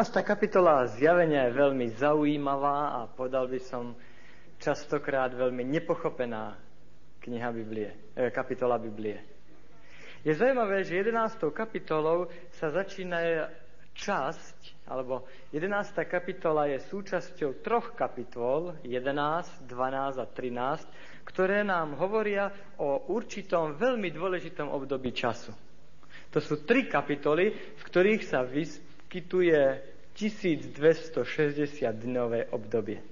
Tá kapitola zjavenia je veľmi zaujímavá a podal by som častokrát veľmi nepochopená kniha Biblie, eh, kapitola Biblie. Je zaujímavé, že 11. kapitolou sa začína časť, alebo 11. kapitola je súčasťou troch kapitol, 11, 12 a 13, ktoré nám hovoria o určitom veľmi dôležitom období času. To sú tri kapitoly, v ktorých sa vyskytuje 1260-dňové obdobie.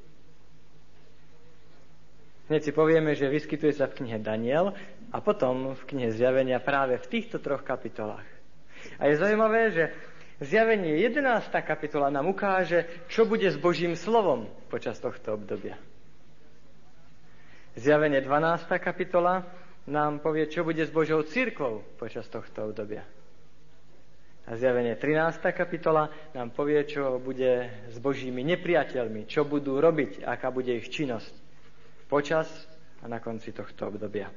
Hneď si povieme, že vyskytuje sa v knihe Daniel a potom v knihe Zjavenia práve v týchto troch kapitolách. A je zaujímavé, že Zjavenie 11. kapitola nám ukáže, čo bude s Božím slovom počas tohto obdobia. Zjavenie 12. kapitola nám povie, čo bude s Božou církvou počas tohto obdobia. A zjavenie 13. kapitola nám povie, čo bude s Božími nepriateľmi, čo budú robiť, aká bude ich činnosť počas a na konci tohto obdobia.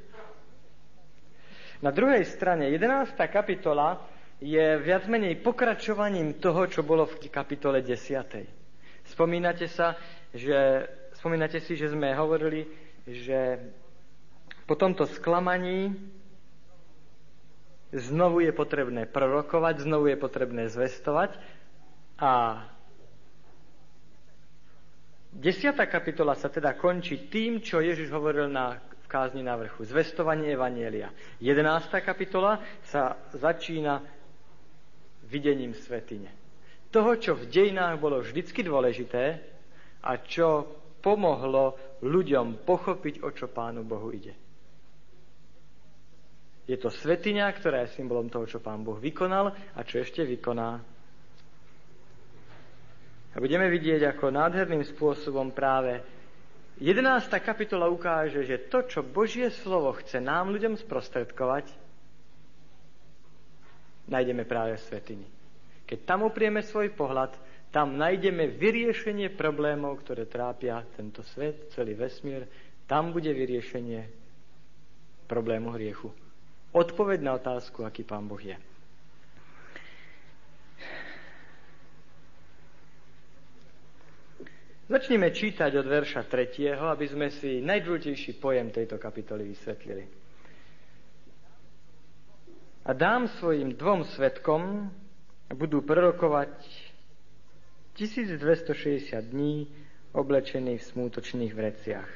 Na druhej strane 11. kapitola je viac menej pokračovaním toho, čo bolo v kapitole 10. Spomínate, sa, že, spomínate si, že sme hovorili, že po tomto sklamaní Znovu je potrebné prorokovať, znovu je potrebné zvestovať a desiatá kapitola sa teda končí tým, čo Ježiš hovoril na, kázni na vrchu. Zvestovanie Evanielia. Jedenáctá kapitola sa začína videním svetine. Toho, čo v dejinách bolo vždycky dôležité a čo pomohlo ľuďom pochopiť, o čo Pánu Bohu ide. Je to svetiňa, ktorá je symbolom toho, čo Pán Boh vykonal a čo ešte vykoná. A budeme vidieť, ako nádherným spôsobom práve 11. kapitola ukáže, že to, čo Božie slovo chce nám ľuďom sprostredkovať, nájdeme práve v svetini. Keď tam uprieme svoj pohľad, tam nájdeme vyriešenie problémov, ktoré trápia tento svet, celý vesmír. Tam bude vyriešenie problému hriechu. Odpoveď na otázku, aký Pán Boh je. Začneme čítať od verša 3., aby sme si najdôležitejší pojem tejto kapitoly vysvetlili. A dám svojim dvom svetkom, budú prorokovať 1260 dní oblečení v smútočných vreciach.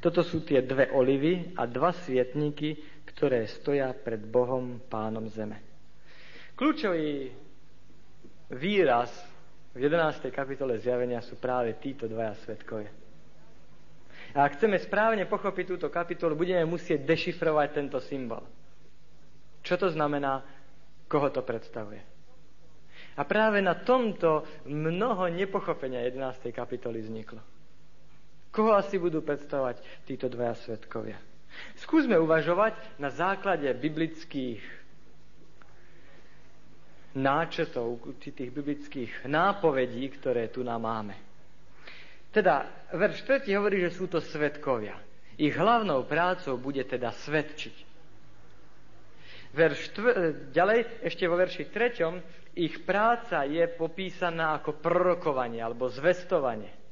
Toto sú tie dve olivy a dva svietníky, ktoré stoja pred Bohom, pánom zeme. Kľúčový výraz v 11. kapitole zjavenia sú práve títo dvaja svetkovia. A ak chceme správne pochopiť túto kapitolu, budeme musieť dešifrovať tento symbol. Čo to znamená, koho to predstavuje. A práve na tomto mnoho nepochopenia 11. kapitoly vzniklo. Koho asi budú predstavovať títo dvaja svetkovia? Skúsme uvažovať na základe biblických náčetov, tých biblických nápovedí, ktoré tu nám máme. Teda, verš 4 hovorí, že sú to svetkovia. Ich hlavnou prácou bude teda svetčiť. Verš tv- ďalej, ešte vo verši 3, ich práca je popísaná ako prorokovanie alebo zvestovanie.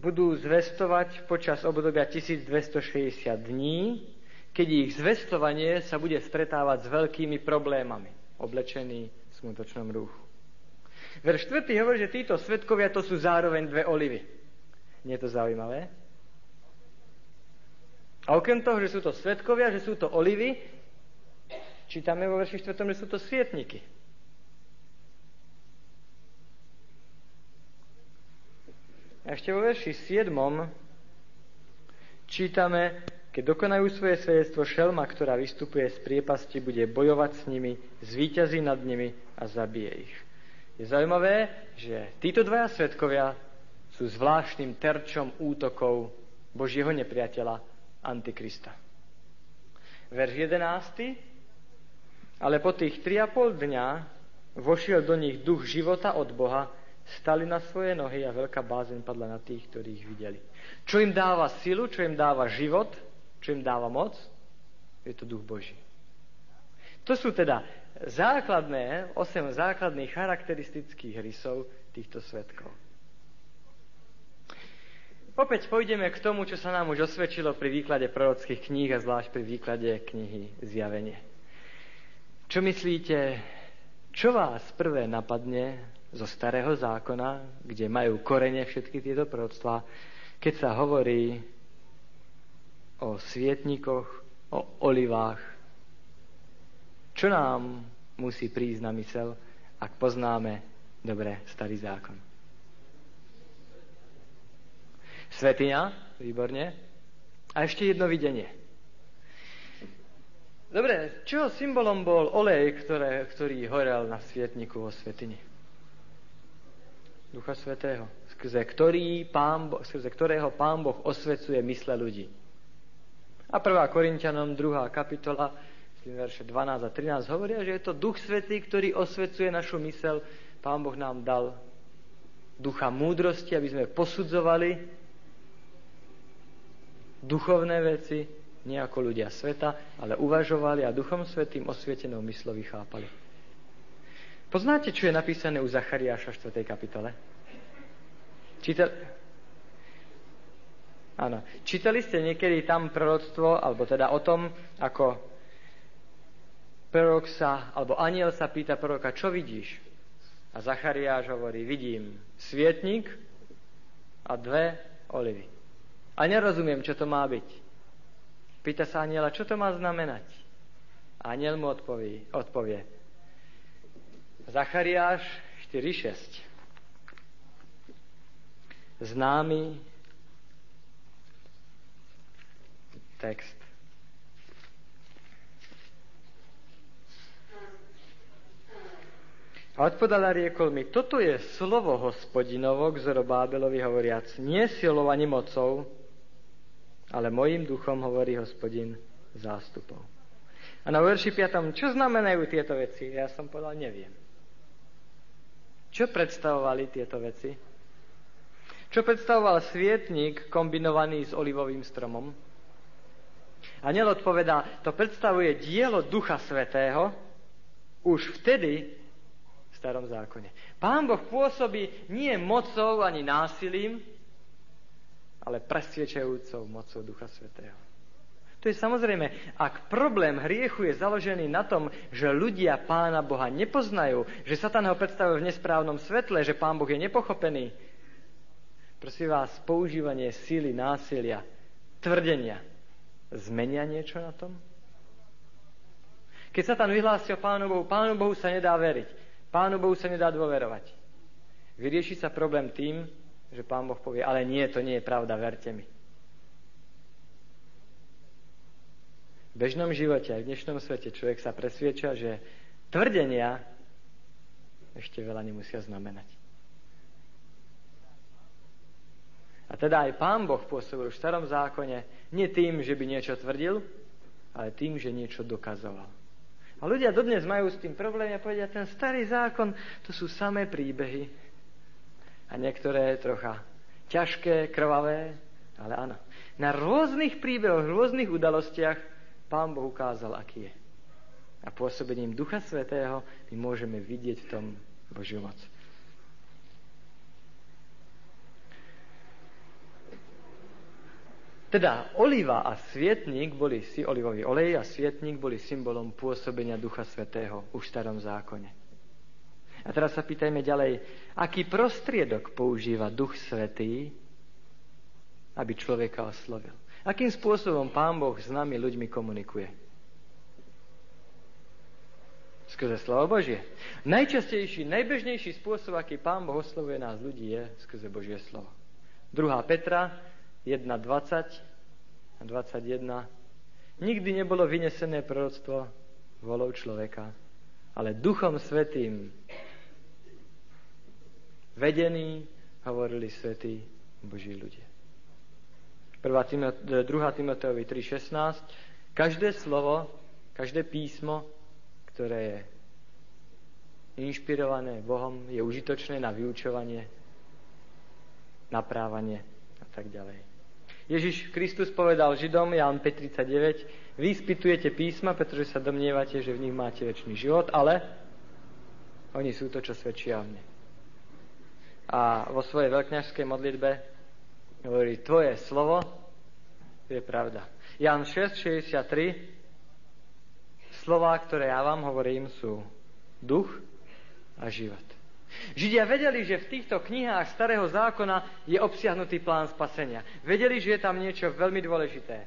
Budú zvestovať počas obdobia 1260 dní, keď ich zvestovanie sa bude stretávať s veľkými problémami, oblečený v smutočnom rúchu. Verš 4. hovorí, že títo svetkovia to sú zároveň dve olivy. Nie je to zaujímavé? A okrem toho, že sú to svetkovia, že sú to olivy, čítame vo verši 4. že sú to svietniky. Ešte vo verši 7 čítame, keď dokonajú svoje svedectvo šelma, ktorá vystupuje z priepasti, bude bojovať s nimi, zvíťazí nad nimi a zabije ich. Je zaujímavé, že títo dvaja svetkovia sú zvláštnym terčom útokov Božieho nepriateľa Antikrista. Verš 11. Ale po tých 3,5 dňa vošiel do nich duch života od Boha stali na svoje nohy a veľká bázeň padla na tých, ktorí ich videli. Čo im dáva silu, čo im dáva život, čo im dáva moc, je to duch Boží. To sú teda základné, osem základných charakteristických rysov týchto svetkov. Opäť pôjdeme k tomu, čo sa nám už osvedčilo pri výklade prorockých kníh a zvlášť pri výklade knihy Zjavenie. Čo myslíte, čo vás prvé napadne zo starého zákona, kde majú korene všetky tieto proroctvá, keď sa hovorí o svietnikoch, o olivách. Čo nám musí prísť na mysel, ak poznáme dobre starý zákon? Svetina, výborne. A ešte jedno videnie. Dobre, čoho symbolom bol olej, ktoré, ktorý horel na svietniku vo svetini? Ducha Svetého, skrze, ktorý pán, skrze ktorého Pán Boh osvecuje mysle ľudí. A 1. Korintianom 2. kapitola, verše 12 a 13, hovoria, že je to Duch Svetý, ktorý osvecuje našu mysel. Pán Boh nám dal ducha múdrosti, aby sme posudzovali duchovné veci, nie ako ľudia sveta, ale uvažovali a Duchom Svetým osvietenou myslou vychápali. Poznáte, čo je napísané u Zachariáša v 4. kapitole? Čítal... Áno. Čítali ste niekedy tam proroctvo, alebo teda o tom, ako prorok sa, alebo aniel sa pýta proroka, čo vidíš? A Zachariáš hovorí, vidím svietnik a dve olivy. A nerozumiem, čo to má byť. Pýta sa aniela, čo to má znamenať. A aniel mu odpoví, odpovie. Zachariáš 4.6. Známy text. A odpovedal a riekol mi, toto je slovo hospodinovo k Zorobábelovi hovoriac, nie silou ani mocou, ale mojim duchom hovorí hospodin zástupov. A na verši 5. čo znamenajú tieto veci? Ja som povedal, neviem. Čo predstavovali tieto veci? Čo predstavoval svietnik kombinovaný s olivovým stromom? A odpovedá, to predstavuje dielo Ducha Svetého už vtedy v starom zákone. Pán Boh pôsobí nie mocou ani násilím, ale presviečajúcou mocou Ducha Svetého. To je samozrejme, ak problém hriechu je založený na tom, že ľudia Pána Boha nepoznajú, že Satan ho predstavuje v nesprávnom svetle, že Pán Boh je nepochopený, prosím vás, používanie síly, násilia, tvrdenia, zmenia niečo na tom? Keď Satan vyhlási o Pánu Bohu, Pánu Bohu sa nedá veriť, Pánu Bohu sa nedá dôverovať. Vyrieši sa problém tým, že Pán Boh povie, ale nie, to nie je pravda, verte mi. V bežnom živote, aj v dnešnom svete človek sa presvieča, že tvrdenia ešte veľa nemusia znamenať. A teda aj Pán Boh pôsobil v starom zákone nie tým, že by niečo tvrdil, ale tým, že niečo dokazoval. A ľudia dodnes majú s tým problém a povedia, ten starý zákon, to sú samé príbehy, a niektoré trocha ťažké, krvavé, ale áno. Na rôznych príbehoch, rôznych udalostiach Pán Boh ukázal, aký je. A pôsobením Ducha Svetého my môžeme vidieť v tom Božiu moc. Teda oliva a svietnik boli, olivový olej a svietnik boli symbolom pôsobenia Ducha Svetého už v starom zákone. A teraz sa pýtajme ďalej, aký prostriedok používa Duch Svetý, aby človeka oslovil. Akým spôsobom Pán Boh s nami ľuďmi komunikuje? Skrze slovo Božie. Najčastejší, najbežnejší spôsob, aký Pán Boh oslovuje nás ľudí, je skrze Božie slovo. 2. Petra 1.20 a 21. Nikdy nebolo vynesené proroctvo volou človeka, ale Duchom Svetým vedení, hovorili svätí Boží ľudia. 2. Timoteovi 3.16 Každé slovo, každé písmo, ktoré je inšpirované Bohom, je užitočné na vyučovanie, naprávanie a tak ďalej. Ježiš Kristus povedal Židom, Ján 5.39, vy spýtujete písma, pretože sa domnievate, že v nich máte väčší život, ale oni sú to, čo svedčia o mne. A vo svojej veľkňažskej modlitbe hovorí, tvoje slovo je pravda. Jan 6.63 Slová, ktoré ja vám hovorím, sú duch a život. Židia vedeli, že v týchto knihách starého zákona je obsiahnutý plán spasenia. Vedeli, že je tam niečo veľmi dôležité.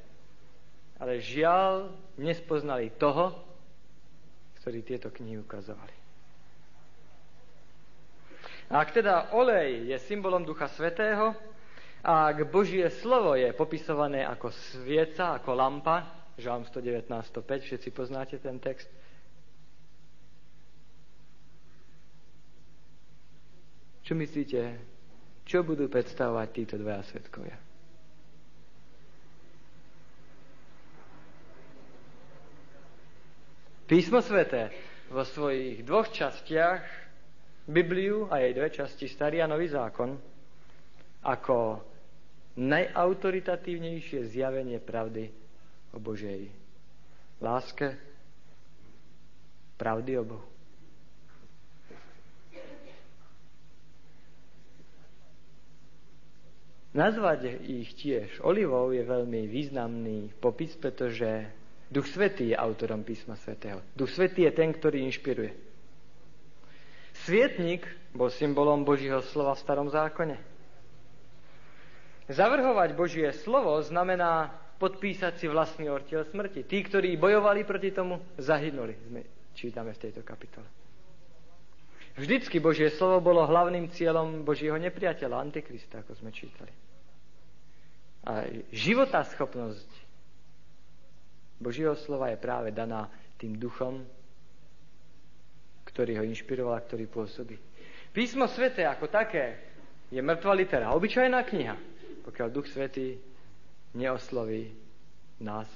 Ale žiaľ, nespoznali toho, ktorý tieto knihy ukazovali. A ak teda olej je symbolom Ducha Svetého, ak Božie slovo je popisované ako svieca, ako lampa, Žalm 119.105, všetci poznáte ten text, Čo myslíte, čo budú predstavovať títo dvaja svetkovia? Písmo sveté vo svojich dvoch častiach, Bibliu a jej dve časti, Starý a Nový zákon, ako najautoritatívnejšie zjavenie pravdy o Božej láske, pravdy o Bohu. Nazvať ich tiež olivou je veľmi významný popis, pretože Duch Svetý je autorom písma Svetého. Duch Svetý je ten, ktorý inšpiruje. Svietnik bol symbolom Božího slova v starom zákone. Zavrhovať Božie slovo znamená podpísať si vlastný ortiel smrti. Tí, ktorí bojovali proti tomu, zahynuli, sme čítame v tejto kapitole. Vždycky Božie slovo bolo hlavným cieľom Božieho nepriateľa, Antikrista, ako sme čítali a života schopnosť Božieho slova je práve daná tým duchom, ktorý ho inšpiroval a ktorý pôsobí. Písmo svete ako také je mŕtva litera, obyčajná kniha, pokiaľ duch svetý neosloví nás,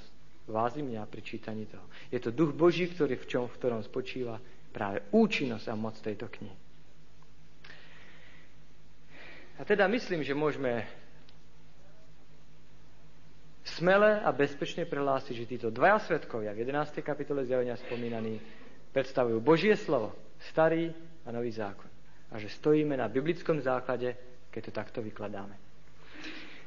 vás i mňa pri čítaní toho. Je to duch Boží, ktorý v, čom, v ktorom spočíva práve účinnosť a moc tejto knihy. A teda myslím, že môžeme smele a bezpečne prehlásiť, že títo dvaja svetkovia v 11. kapitole zjavenia spomínaní predstavujú Božie slovo, starý a nový zákon. A že stojíme na biblickom základe, keď to takto vykladáme.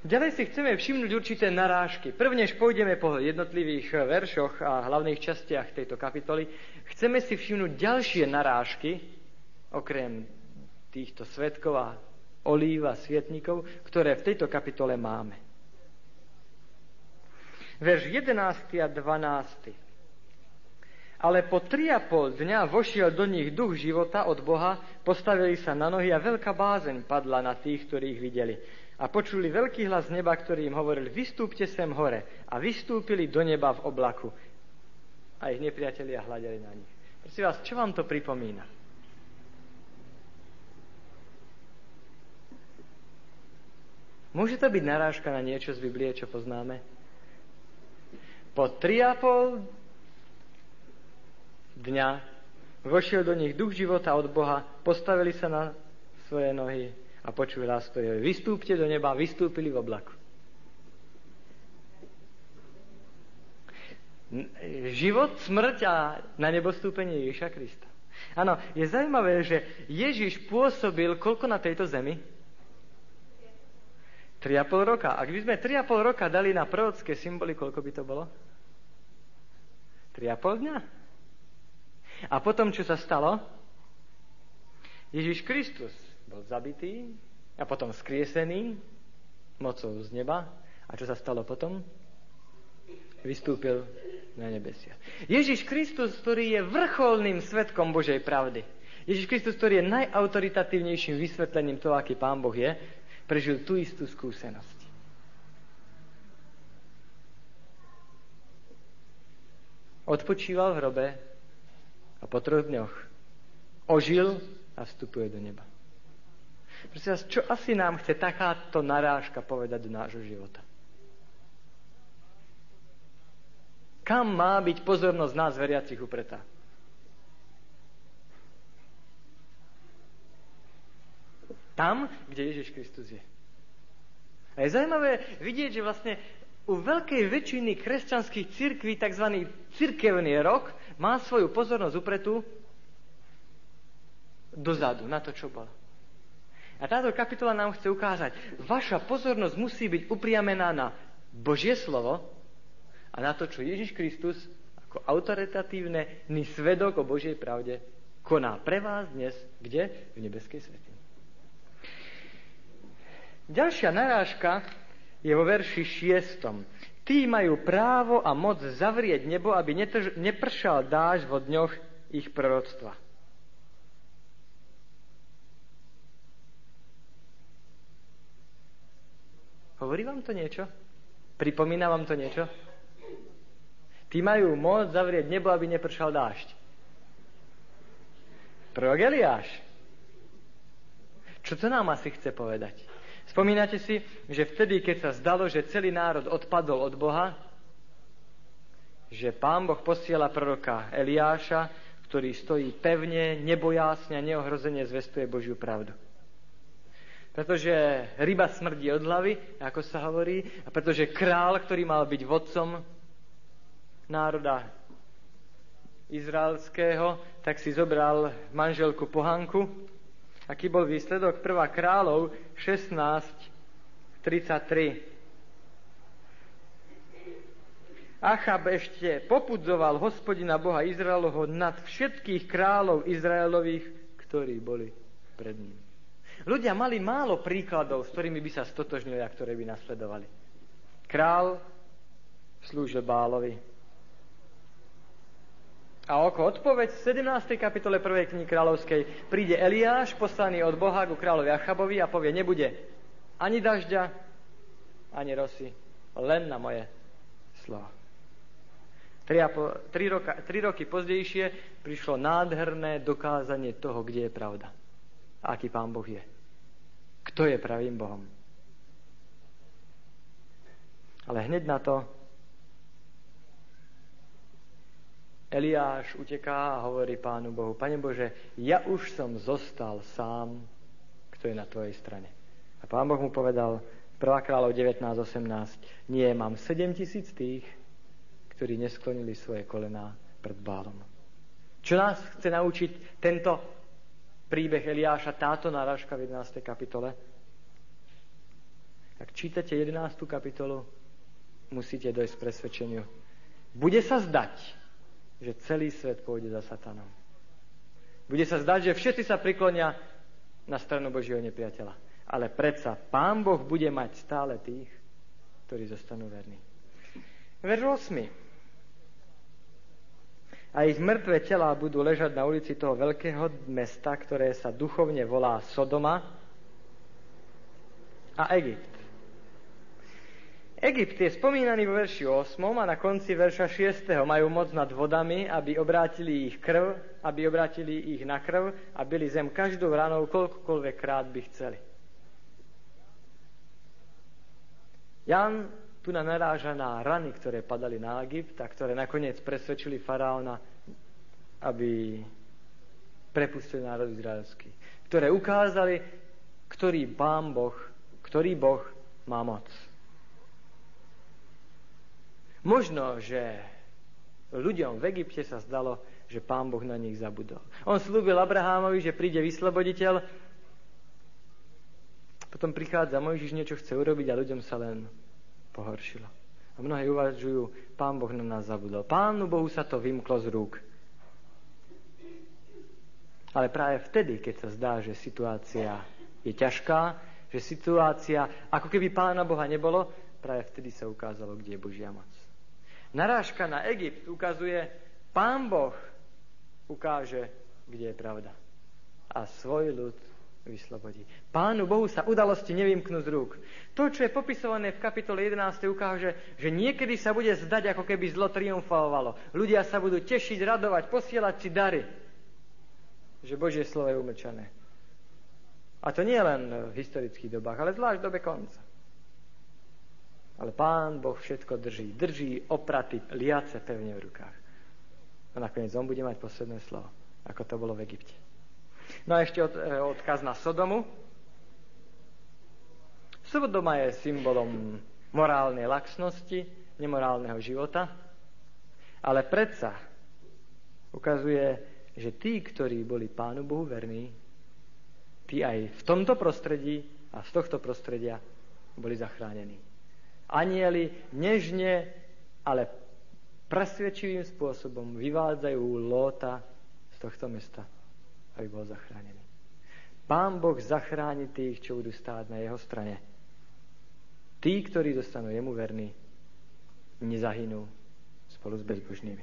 Ďalej si chceme všimnúť určité narážky. Prvnež pôjdeme po jednotlivých veršoch a hlavných častiach tejto kapitoly, chceme si všimnúť ďalšie narážky, okrem týchto svetkov a olív a svietnikov, ktoré v tejto kapitole máme verš 11 a 12. Ale po tri a pol dňa vošiel do nich duch života od Boha, postavili sa na nohy a veľká bázeň padla na tých, ktorí ich videli. A počuli veľký hlas z neba, ktorý im hovoril, vystúpte sem hore. A vystúpili do neba v oblaku. A ich nepriatelia hľadeli na nich. Prosím vás, čo vám to pripomína? Môže to byť narážka na niečo z Biblie, čo poznáme? Po tri a pol dňa vošiel do nich duch života od Boha, postavili sa na svoje nohy a počuli hlas, ktorý vystúpte do neba, vystúpili v oblaku. Život, smrť a na nebostúpenie Ježiša Krista. Áno, je zaujímavé, že Ježiš pôsobil koľko na tejto zemi? 3,5 roka. Ak by sme 3,5 roka dali na prorocké symboly, koľko by to bolo? 3,5 dňa. A potom, čo sa stalo? Ježiš Kristus bol zabitý a potom skriesený mocou z neba. A čo sa stalo potom? Vystúpil na nebesia. Ježiš Kristus, ktorý je vrcholným svetkom Božej pravdy. Ježiš Kristus, ktorý je najautoritatívnejším vysvetlením toho, aký Pán Boh je, prežil tú istú skúsenosť. Odpočíval v hrobe a po troch dňoch ožil a vstupuje do neba. Prosím vás, čo asi nám chce takáto narážka povedať do nášho života? Kam má byť pozornosť nás veriacich upretá? Tam, kde Ježiš Kristus je. A je zaujímavé vidieť, že vlastne u veľkej väčšiny kresťanských cirkví tzv. cirkevný rok má svoju pozornosť upretú dozadu, na to, čo bolo. A táto kapitola nám chce ukázať, vaša pozornosť musí byť upriamená na Božie slovo a na to, čo Ježiš Kristus ako autoritatívny svedok o Božej pravde koná pre vás dnes, kde? V nebeskej svety. Ďalšia narážka je vo verši 6. Tí majú právo a moc zavrieť nebo, aby nepršal dáž vo dňoch ich proroctva. Hovorí vám to niečo? Pripomína vám to niečo? Tí majú moc zavrieť nebo, aby nepršal dážď. Prorok Eliáš. Čo to nám asi chce povedať? Spomínate si, že vtedy, keď sa zdalo, že celý národ odpadol od Boha, že pán Boh posiela proroka Eliáša, ktorý stojí pevne, nebojásne a neohrozene zvestuje Božiu pravdu. Pretože ryba smrdí od hlavy, ako sa hovorí, a pretože král, ktorý mal byť vodcom národa izraelského, tak si zobral manželku pohanku. Aký bol výsledok? Prvá kráľov 16.33. Achab ešte popudzoval hospodina Boha Izraelovho nad všetkých kráľov Izraelových, ktorí boli pred ním. Ľudia mali málo príkladov, s ktorými by sa stotožnili a ktoré by nasledovali. Král slúžil Bálovi. A ako odpoveď v 17. kapitole 1. knihy kráľovskej príde Eliáš, poslaný od Boha ku kráľovi Achabovi a povie, nebude ani dažďa, ani rosy, len na moje slovo. Tri, po, tri, roka, tri roky pozdejšie prišlo nádherné dokázanie toho, kde je pravda. Aký pán Boh je. Kto je pravým Bohom. Ale hneď na to Eliáš uteká a hovorí pánu Bohu, Pane Bože, ja už som zostal sám, kto je na tvojej strane. A pán Boh mu povedal, 1. kráľov 19.18, nie, mám 7 tisíc tých, ktorí nesklonili svoje kolená pred Bálom. Čo nás chce naučiť tento príbeh Eliáša, táto náražka v 11. kapitole? Ak čítate 11. kapitolu, musíte dojsť presvedčeniu. Bude sa zdať, že celý svet pôjde za satanom. Bude sa zdať, že všetci sa priklonia na stranu Božieho nepriateľa. Ale predsa Pán Boh bude mať stále tých, ktorí zostanú verní. Verš 8. A ich mŕtve telá budú ležať na ulici toho veľkého mesta, ktoré sa duchovne volá Sodoma a Egypt. Egypt je spomínaný vo verši 8 a na konci verša 6. majú moc nad vodami, aby obrátili ich krv, aby obrátili ich na krv a byli zem každou ranou, koľkokoľvek krát by chceli. Jan tu na naráža na rany, ktoré padali na Egypt a ktoré nakoniec presvedčili faraóna, aby prepustili národ izraelský. Ktoré ukázali, ktorý pán Boh, ktorý Boh má moc. Možno, že ľuďom v Egypte sa zdalo, že pán Boh na nich zabudol. On slúbil Abrahámovi, že príde vysloboditeľ, potom prichádza Mojžiš, niečo chce urobiť a ľuďom sa len pohoršilo. A mnohí uvažujú, pán Boh na nás zabudol. Pánu Bohu sa to vymklo z rúk. Ale práve vtedy, keď sa zdá, že situácia je ťažká, že situácia, ako keby pána Boha nebolo, práve vtedy sa ukázalo, kde je Božia moc. Narážka na Egypt ukazuje, pán Boh ukáže, kde je pravda. A svoj ľud vyslobodí. Pánu Bohu sa udalosti nevymknú z rúk. To, čo je popisované v kapitole 11, ukáže, že niekedy sa bude zdať, ako keby zlo triumfovalo. Ľudia sa budú tešiť, radovať, posielať si dary. Že Božie slovo je umlčané. A to nie len v historických dobách, ale zvlášť v dobe konca. Ale Pán Boh všetko drží. Drží opraty liace pevne v rukách. A nakoniec on bude mať posledné slovo, ako to bolo v Egypte. No a ešte od, e, odkaz na Sodomu. Sodoma je symbolom morálnej laxnosti, nemorálneho života, ale predsa ukazuje, že tí, ktorí boli Pánu Bohu verní, tí aj v tomto prostredí a z tohto prostredia boli zachránení. Anieli nežne, ale presvedčivým spôsobom vyvádzajú Lóta z tohto mesta, aby bol zachránený. Pán Boh zachráni tých, čo budú stáť na jeho strane. Tí, ktorí zostanú jemu verní, nezahynú spolu s bezbožnými.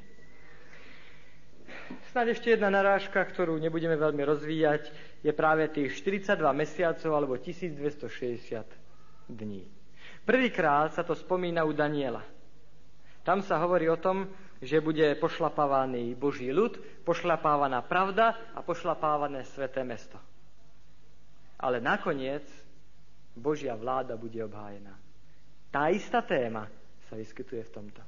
Snad ešte jedna narážka, ktorú nebudeme veľmi rozvíjať, je práve tých 42 mesiacov alebo 1260 dní. Prvýkrát sa to spomína u Daniela. Tam sa hovorí o tom, že bude pošlapávaný Boží ľud, pošlapávaná pravda a pošlapávané sveté mesto ale nakoniec Božia vláda bude obhájená. Tá istá téma sa vyskytuje v tomto,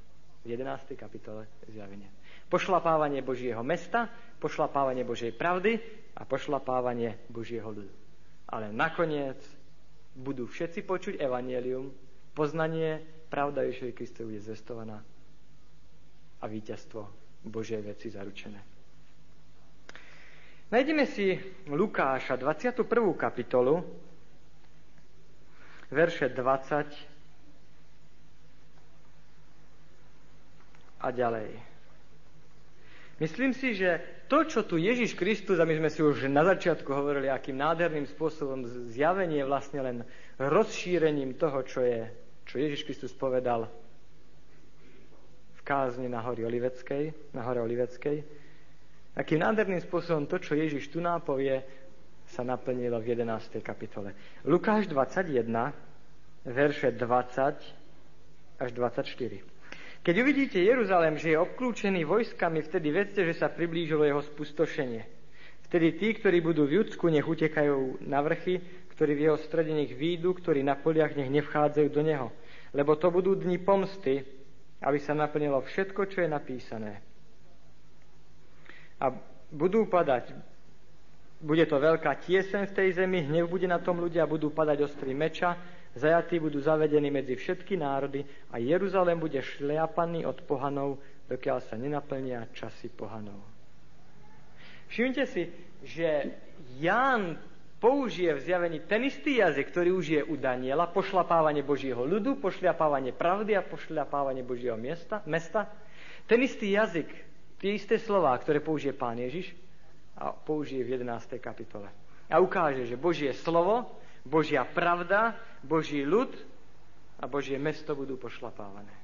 v 11. kapitole zjavenia. Pošlapávanie Božieho mesta, pošlapávanie Božej pravdy a pošlapávanie Božieho ľudu. Ale nakoniec budú všetci počuť evanielium, poznanie, pravda Ježišovi Kristovi bude zvestovaná a víťazstvo Božej veci zaručené. Najdeme si Lukáša, 21. kapitolu, verše 20 a ďalej. Myslím si, že to, čo tu Ježiš Kristus, a my sme si už na začiatku hovorili, akým nádherným spôsobom zjavenie vlastne len rozšírením toho, čo, je, čo Ježiš Kristus povedal v kázni na hore Oliveckej, na hore Oliveckej, Akým nádherným spôsobom to, čo Ježiš tu nápovie, sa naplnilo v 11. kapitole. Lukáš 21, verše 20 až 24. Keď uvidíte Jeruzalém, že je obklúčený vojskami, vtedy vedzte, že sa priblížilo jeho spustošenie. Vtedy tí, ktorí budú v Judsku, nech utekajú na vrchy, ktorí v jeho strede nech výjdu, ktorí na poliach nech nevchádzajú do neho. Lebo to budú dni pomsty, aby sa naplnilo všetko, čo je napísané a budú padať. Bude to veľká tiesen v tej zemi, hnev bude na tom ľudia, budú padať ostrí meča, zajatí budú zavedení medzi všetky národy a Jeruzalém bude šliapaný od pohanov, dokiaľ sa nenaplnia časy pohanov. Všimnite si, že Ján použije v zjavení ten istý jazyk, ktorý už je u Daniela, pošlapávanie Božieho ľudu, pošľapávanie pravdy a pošľapávanie Božieho miesta, mesta. Ten istý jazyk Tie isté slová, ktoré použije pán Ježiš a použije v 11. kapitole. A ukáže, že Božie slovo, Božia pravda, Boží ľud a Božie mesto budú pošlapávané.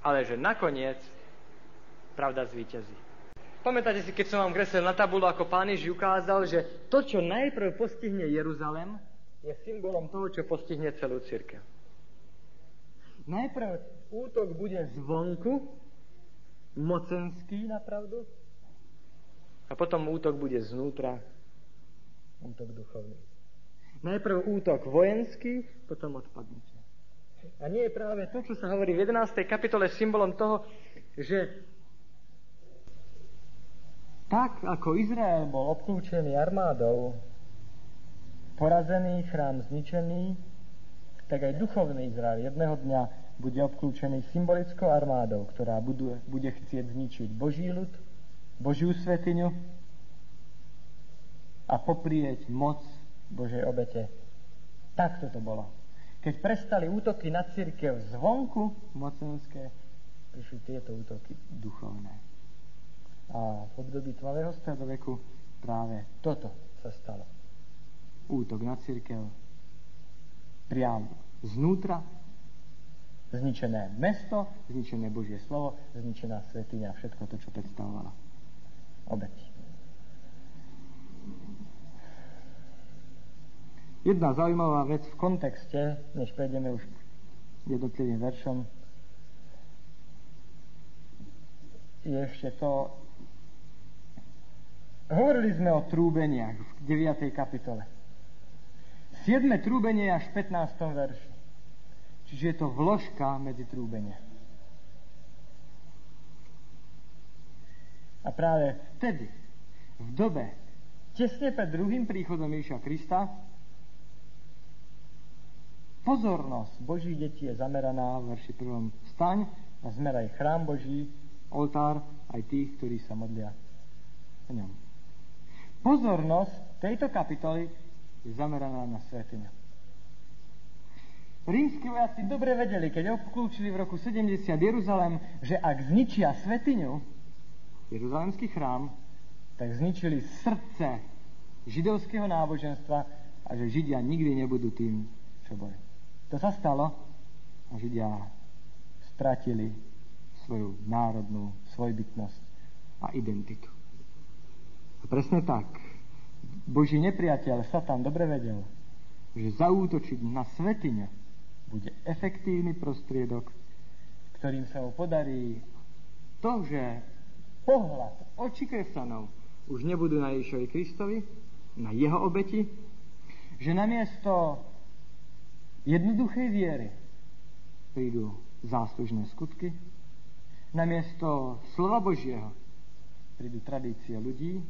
Ale že nakoniec pravda zvíťazí. Pamätáte si, keď som vám kreslil na tabulu, ako pán Ježiš ukázal, že to, čo najprv postihne Jeruzalem, je symbolom toho, čo postihne celú církev. Najprv útok bude zvonku, mocenský napravdu a potom útok bude znútra, útok duchovný. Najprv útok vojenský, potom odpadnutie. A nie je práve to, čo sa hovorí v 11. kapitole symbolom toho, že tak ako Izrael bol obklúčený armádou, porazený, chrám zničený, tak aj duchovný Izrael jedného dňa bude obklúčený symbolickou armádou, ktorá bude, chcieť zničiť Boží ľud, Božiu svetiňu a poprieť moc Božej obete. Takto to bolo. Keď prestali útoky na církev zvonku mocenské, prišli tieto útoky duchovné. A v období tmavého stredoveku práve toto sa stalo. Útok na církev priamo znútra Zničené mesto, zničené Božie slovo, zničená svetiňa, všetko to, čo predstavovala obeť. Jedna zaujímavá vec v kontexte, než prejdeme už jednotlivým veršom, je ešte to, hovorili sme o trúbeniach v 9. kapitole. 7. trúbenie až v 15. verši. Čiže je to vložka medzi trúbenie. A práve vtedy, v dobe, tesne pred druhým príchodom Ježiša Krista, Pozornosť Božích detí je zameraná v verši prvom. Staň a zmeraj chrám Boží, oltár aj tých, ktorí sa modlia v ňom. Pozornosť tejto kapitoly je zameraná na svetinu. Rímsky vojaci dobre vedeli, keď obklúčili v roku 70 Jeruzalem, že ak zničia svetiňu, Jeruzalemský chrám, tak zničili srdce židovského náboženstva a že Židia nikdy nebudú tým, čo boli. To sa stalo a Židia stratili svoju národnú svojbytnosť a identitu. A presne tak. Boží nepriateľ Satan dobre vedel, že zaútočiť na svetiňu bude efektívny prostriedok, ktorým sa mu podarí to, že pohľad oči kresťanov už nebudú na Ježišovi Kristovi, na jeho obeti, že namiesto jednoduchej viery prídu záslužné skutky, namiesto slova Božieho prídu tradície ľudí,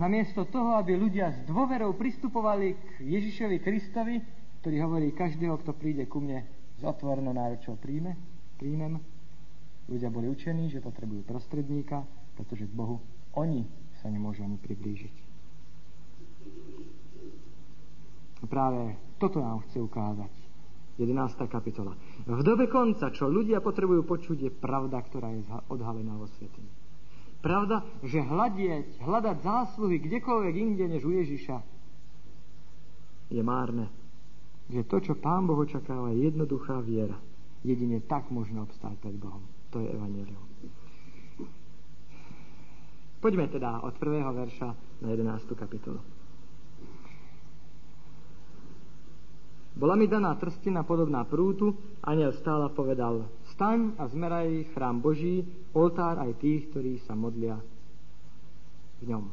namiesto toho, aby ľudia s dôverou pristupovali k Ježišovi Kristovi, ktorý hovorí, každého, kto príde ku mne s otvorenou náručou príjme, príjmem, ľudia boli učení, že potrebujú prostredníka, pretože k Bohu oni sa nemôžu ani priblížiť. A práve toto nám chce ukázať 11. kapitola. V dobe konca, čo ľudia potrebujú počuť, je pravda, ktorá je odhalená vo svetení. Pravda, že hľadieť, hľadať zásluhy kdekoľvek inde než u Ježiša je márne. Že to, čo Pán Boh očakáva, je jednoduchá viera. Jedine tak môžeme obstáť pred Bohom. To je Evangelium. Poďme teda od prvého verša na 11. kapitolu. Bola mi daná trstina podobná prútu, aniel stála povedal, staň a zmeraj chrám Boží, oltár aj tých, ktorí sa modlia v ňom.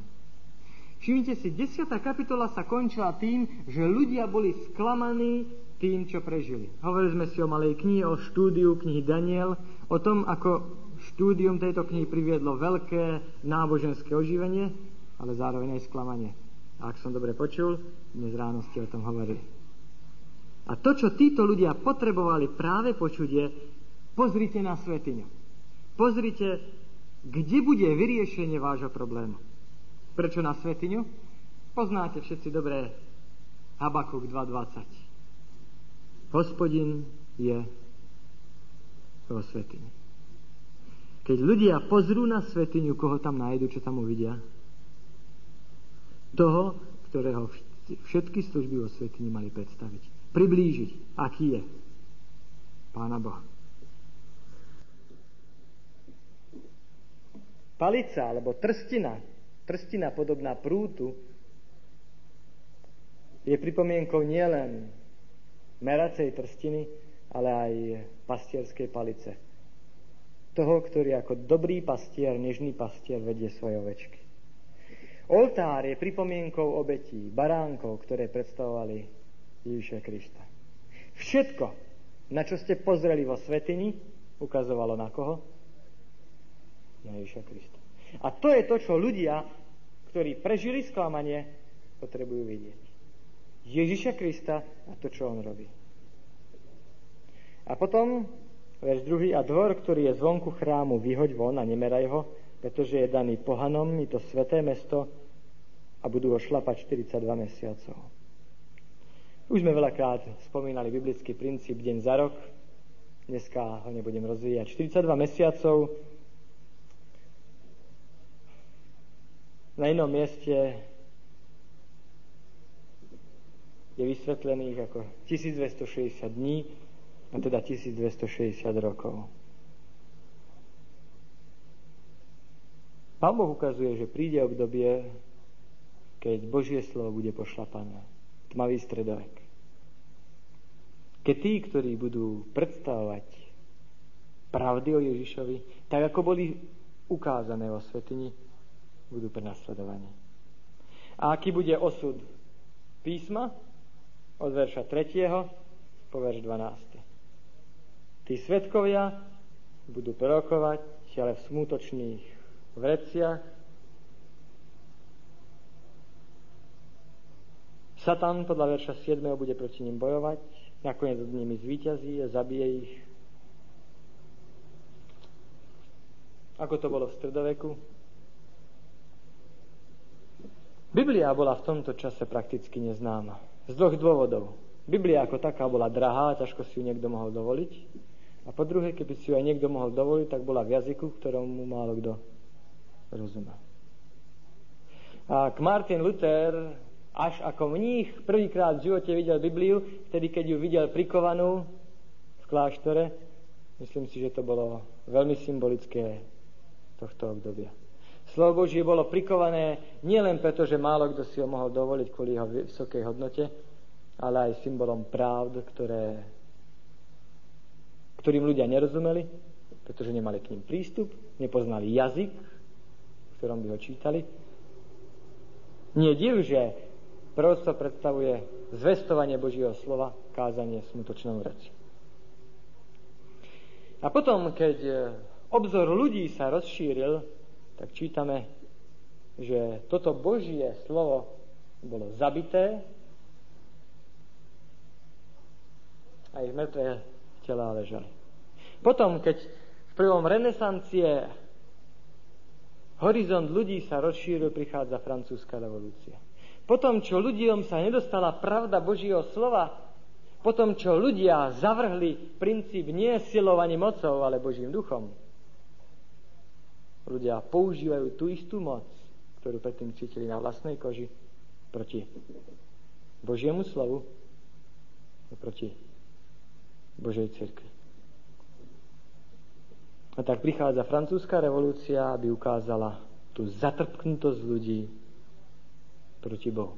Všimnite si, 10. kapitola sa končila tým, že ľudia boli sklamaní tým, čo prežili. Hovorili sme si o malej knihe, o štúdiu knihy Daniel, o tom, ako štúdium tejto knihy priviedlo veľké náboženské oživenie, ale zároveň aj sklamanie. A ak som dobre počul, dnes ráno ste o tom hovorili. A to, čo títo ľudia potrebovali práve počuť je, pozrite na svetiňu. Pozrite, kde bude vyriešenie vášho problému. Prečo na svetiňu? Poznáte všetci dobré Habakuk 2.20. Hospodin je vo svetini. Keď ľudia pozrú na svetiňu, koho tam nájdu, čo tam uvidia? Toho, ktorého všetky služby vo svetini mali predstaviť priblížiť, aký je Pána Boha. Palica alebo trstina, trstina podobná prútu, je pripomienkou nielen meracej trstiny, ale aj pastierskej palice. Toho, ktorý ako dobrý pastier, nežný pastier vedie svoje ovečky. Oltár je pripomienkou obetí, baránkov, ktoré predstavovali Ježiša Krista. Všetko, na čo ste pozreli vo svetini, ukazovalo na koho? Na Ježiša Krista. A to je to, čo ľudia, ktorí prežili sklamanie, potrebujú vidieť. Ježiša Krista a to, čo on robí. A potom, verš druhý, a dvor, ktorý je zvonku chrámu, vyhoď von a nemeraj ho, pretože je daný pohanom, je to sveté mesto a budú ho šlapať 42 mesiacov. Už sme veľakrát spomínali biblický princíp deň za rok. Dneska ho nebudem rozvíjať. 42 mesiacov. Na inom mieste je vysvetlených ako 1260 dní, a teda 1260 rokov. Pán Boh ukazuje, že príde obdobie, keď Božie slovo bude pošlapané. Tmavý stredovek. Keď tí, ktorí budú predstavovať pravdy o Ježišovi, tak ako boli ukázané vo svetini, budú prenasledovaní. A aký bude osud písma? Od verša 3. po verš 12. Tí svetkovia budú prorokovať, ale v smutočných vreciach. Satan podľa verša 7. bude proti ním bojovať nakoniec nad nimi zvýťazí a zabije ich. Ako to bolo v stredoveku? Biblia bola v tomto čase prakticky neznáma. Z dvoch dôvodov. Biblia ako taká bola drahá, ťažko si ju niekto mohol dovoliť. A po druhé, keby si ju aj niekto mohol dovoliť, tak bola v jazyku, ktorému málo kto rozumel. A Martin Luther až ako mních prvýkrát v živote videl Bibliu, vtedy keď ju videl prikovanú v kláštore, myslím si, že to bolo veľmi symbolické tohto obdobia. Slovo Božie bolo prikované nielen preto, že málo kto si ho mohol dovoliť kvôli jeho vysokej hodnote, ale aj symbolom pravd, ktoré, ktorým ľudia nerozumeli, pretože nemali k ním prístup, nepoznali jazyk, v ktorom by ho čítali. Nie div, že proroctvo predstavuje zvestovanie Božieho slova, kázanie smutočnou reči. A potom, keď e, obzor ľudí sa rozšíril, tak čítame, že toto Božie slovo bolo zabité a ich mŕtve tela ležali. Potom, keď v prvom renesancie horizont ľudí sa rozšíril, prichádza francúzska revolúcia. Potom, čo ľuďom sa nedostala pravda Božieho slova, potom, čo ľudia zavrhli princíp nie silou ani mocou, ale Božím duchom, ľudia používajú tú istú moc, ktorú predtým cítili na vlastnej koži proti Božiemu slovu a proti Božej cirkvi. A tak prichádza francúzska revolúcia, aby ukázala tú zatrpknutosť ľudí proti Bohu.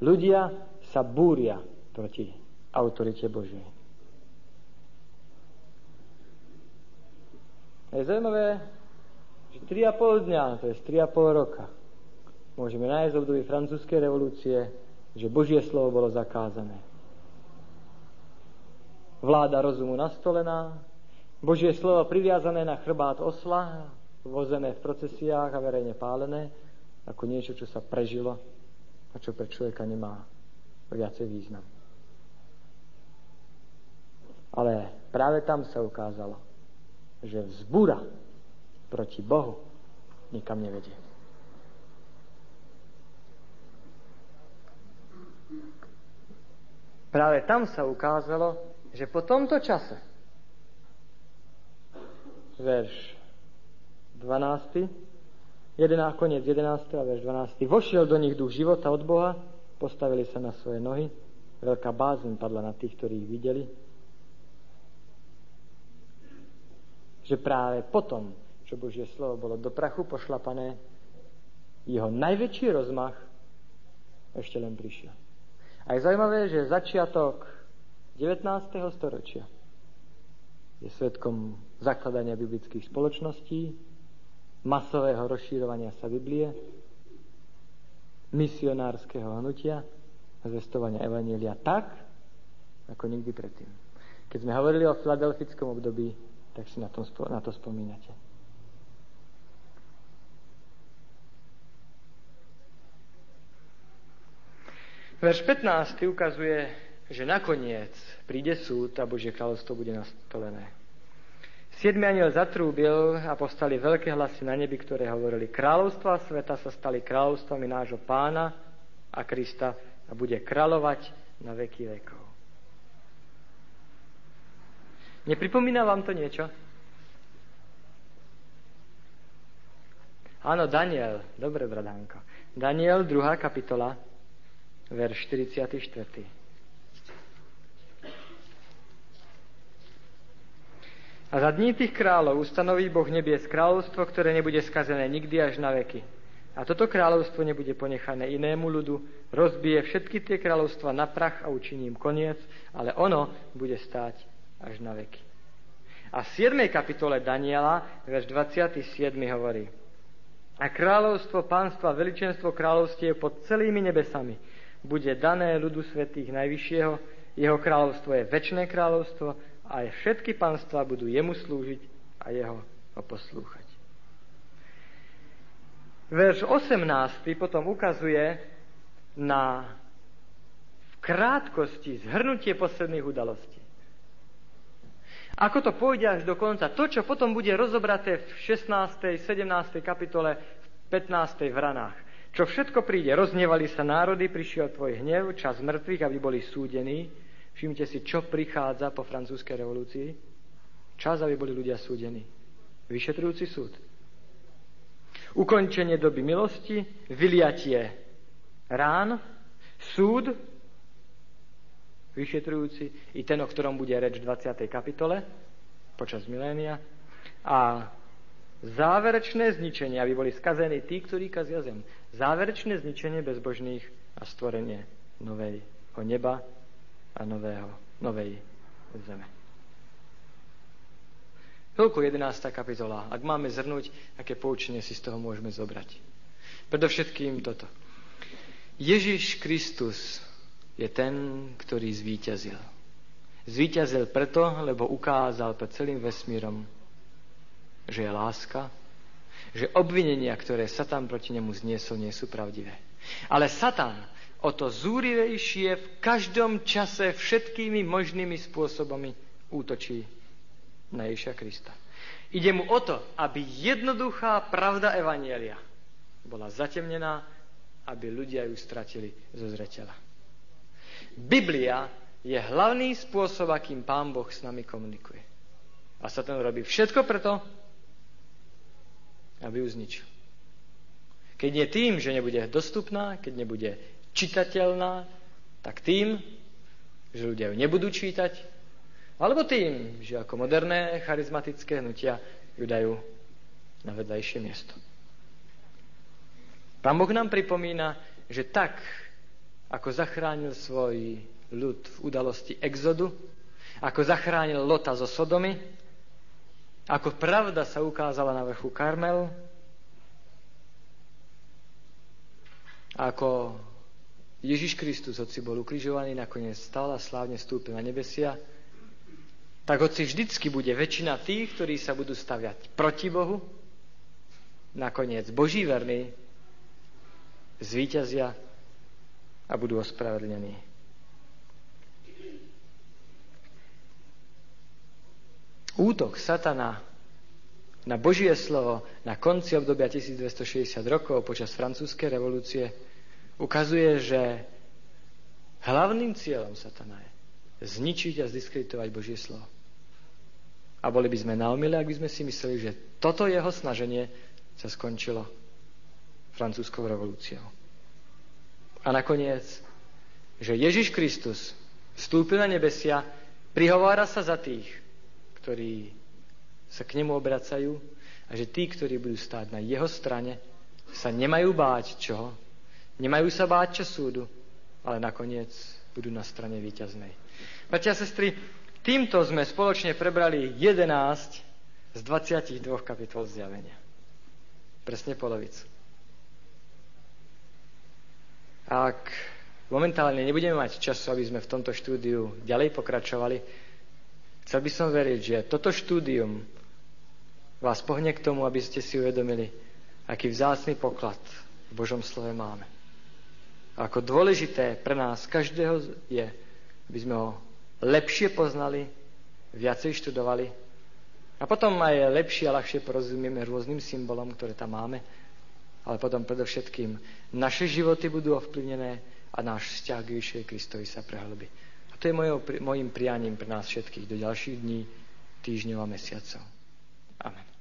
Ľudia sa búria proti autorite Božej. Je zaujímavé, 3,5 dňa, to je 3,5 roka, môžeme nájsť v období francúzskej revolúcie, že Božie slovo bolo zakázané vláda rozumu nastolená, Božie slovo priviazané na chrbát osla, vozené v procesiách a verejne pálené, ako niečo, čo sa prežilo a čo pre človeka nemá viacej význam. Ale práve tam sa ukázalo, že vzbúra proti Bohu nikam nevedie. Práve tam sa ukázalo, že po tomto čase, verš 12, 11, koniec 11. a verš 12, vošiel do nich duch života od Boha, postavili sa na svoje nohy, veľká bázeň padla na tých, ktorí ich videli, že práve potom, čo Božie slovo bolo do prachu pošlapané, jeho najväčší rozmach ešte len prišiel. A je zaujímavé, že začiatok 19. storočia je svetkom zakladania biblických spoločností, masového rozšírovania sa Biblie, misionárskeho hnutia a zvestovania Evanielia tak, ako nikdy predtým. Keď sme hovorili o filadelfickom období, tak si na, tom, na to spomínate. Verš 15 ukazuje že nakoniec príde súd a Božie kráľovstvo bude nastolené. Siedmy aniel zatrúbil a postali veľké hlasy na nebi, ktoré hovorili, kráľovstva sveta sa stali kráľovstvami nášho pána a Krista a bude kráľovať na veky vekov. Nepripomína vám to niečo? Áno, Daniel. Dobre, bradánko. Daniel, 2. kapitola, verš 44. A za dní tých kráľov ustanoví Boh nebies kráľovstvo, ktoré nebude skazené nikdy až na veky. A toto kráľovstvo nebude ponechané inému ľudu, rozbije všetky tie kráľovstva na prach a učiní im koniec, ale ono bude stáť až na veky. A v 7. kapitole Daniela, verš 27. hovorí A kráľovstvo, pánstva, veličenstvo kráľovstie pod celými nebesami bude dané ľudu svetých najvyššieho, jeho kráľovstvo je väčšné kráľovstvo, a všetky pánstva budú jemu slúžiť a jeho poslúchať. Verš 18 potom ukazuje na krátkosti zhrnutie posledných udalostí. Ako to pôjde až do konca? To, čo potom bude rozobraté v 16., 17. kapitole, v 15. v ranách. Čo všetko príde? Roznevali sa národy, prišiel tvoj hnev, čas mŕtvych, aby boli súdení. Všimte si, čo prichádza po francúzskej revolúcii. Čas, aby boli ľudia súdení. Vyšetrujúci súd. Ukončenie doby milosti, vyliatie rán, súd, vyšetrujúci, i ten, o ktorom bude reč v 20. kapitole počas milénia. A záverečné zničenie, aby boli skazení tí, ktorí kazia zem. Záverečné zničenie bezbožných a stvorenie nového neba a nového, novej zeme. Toľko 11. kapitola. Ak máme zhrnúť, aké poučenie si z toho môžeme zobrať. Predovšetkým toto. Ježiš Kristus je ten, ktorý zvíťazil. Zvíťazil preto, lebo ukázal pred celým vesmírom, že je láska, že obvinenia, ktoré Satan proti nemu zniesol, nie sú pravdivé. Ale Satan o to zúrivejšie v každom čase všetkými možnými spôsobami útočí na Ježiša Krista. Ide mu o to, aby jednoduchá pravda Evanielia bola zatemnená, aby ľudia ju stratili zo zreteľa. Biblia je hlavný spôsob, akým Pán Boh s nami komunikuje. A sa ten robí všetko preto, aby ju zničil. Keď nie tým, že nebude dostupná, keď nebude čitateľná, tak tým, že ľudia ju nebudú čítať, alebo tým, že ako moderné charizmatické hnutia ju dajú na vedľajšie miesto. Pán Boh nám pripomína, že tak, ako zachránil svoj ľud v udalosti exodu, ako zachránil Lota zo Sodomy, ako pravda sa ukázala na vrchu Karmel, ako Ježiš Kristus, hoci bol ukrižovaný, nakoniec stal a slávne stúpil na nebesia, tak hoci vždycky bude väčšina tých, ktorí sa budú staviať proti Bohu, nakoniec Boží verný zvíťazia a budú ospravedlnení. Útok satana na Božie slovo na konci obdobia 1260 rokov počas francúzskej revolúcie ukazuje, že hlavným cieľom satana je zničiť a zdiskreditovať Božie slovo. A boli by sme na omyle, ak by sme si mysleli, že toto jeho snaženie sa skončilo francúzskou revolúciou. A nakoniec, že Ježiš Kristus vstúpil na nebesia, prihovára sa za tých, ktorí sa k nemu obracajú a že tí, ktorí budú stáť na jeho strane, sa nemajú báť čoho, nemajú sa báť čo súdu, ale nakoniec budú na strane víťaznej. Bratia a sestry, týmto sme spoločne prebrali 11 z 22 kapitol zjavenia. Presne polovicu. Ak momentálne nebudeme mať času, aby sme v tomto štúdiu ďalej pokračovali, chcel by som veriť, že toto štúdium vás pohne k tomu, aby ste si uvedomili, aký vzácný poklad v Božom slove máme. A ako dôležité pre nás každého je, aby sme ho lepšie poznali, viacej študovali a potom aj lepšie a ľahšie porozumieme rôznym symbolom, ktoré tam máme ale potom predovšetkým naše životy budú ovplyvnené a náš vzťah k Ježišovi Kristovi sa prehlbí. To je mojou, mojim prianím pre nás všetkých do ďalších dní, týždňov a mesiacov. Amen.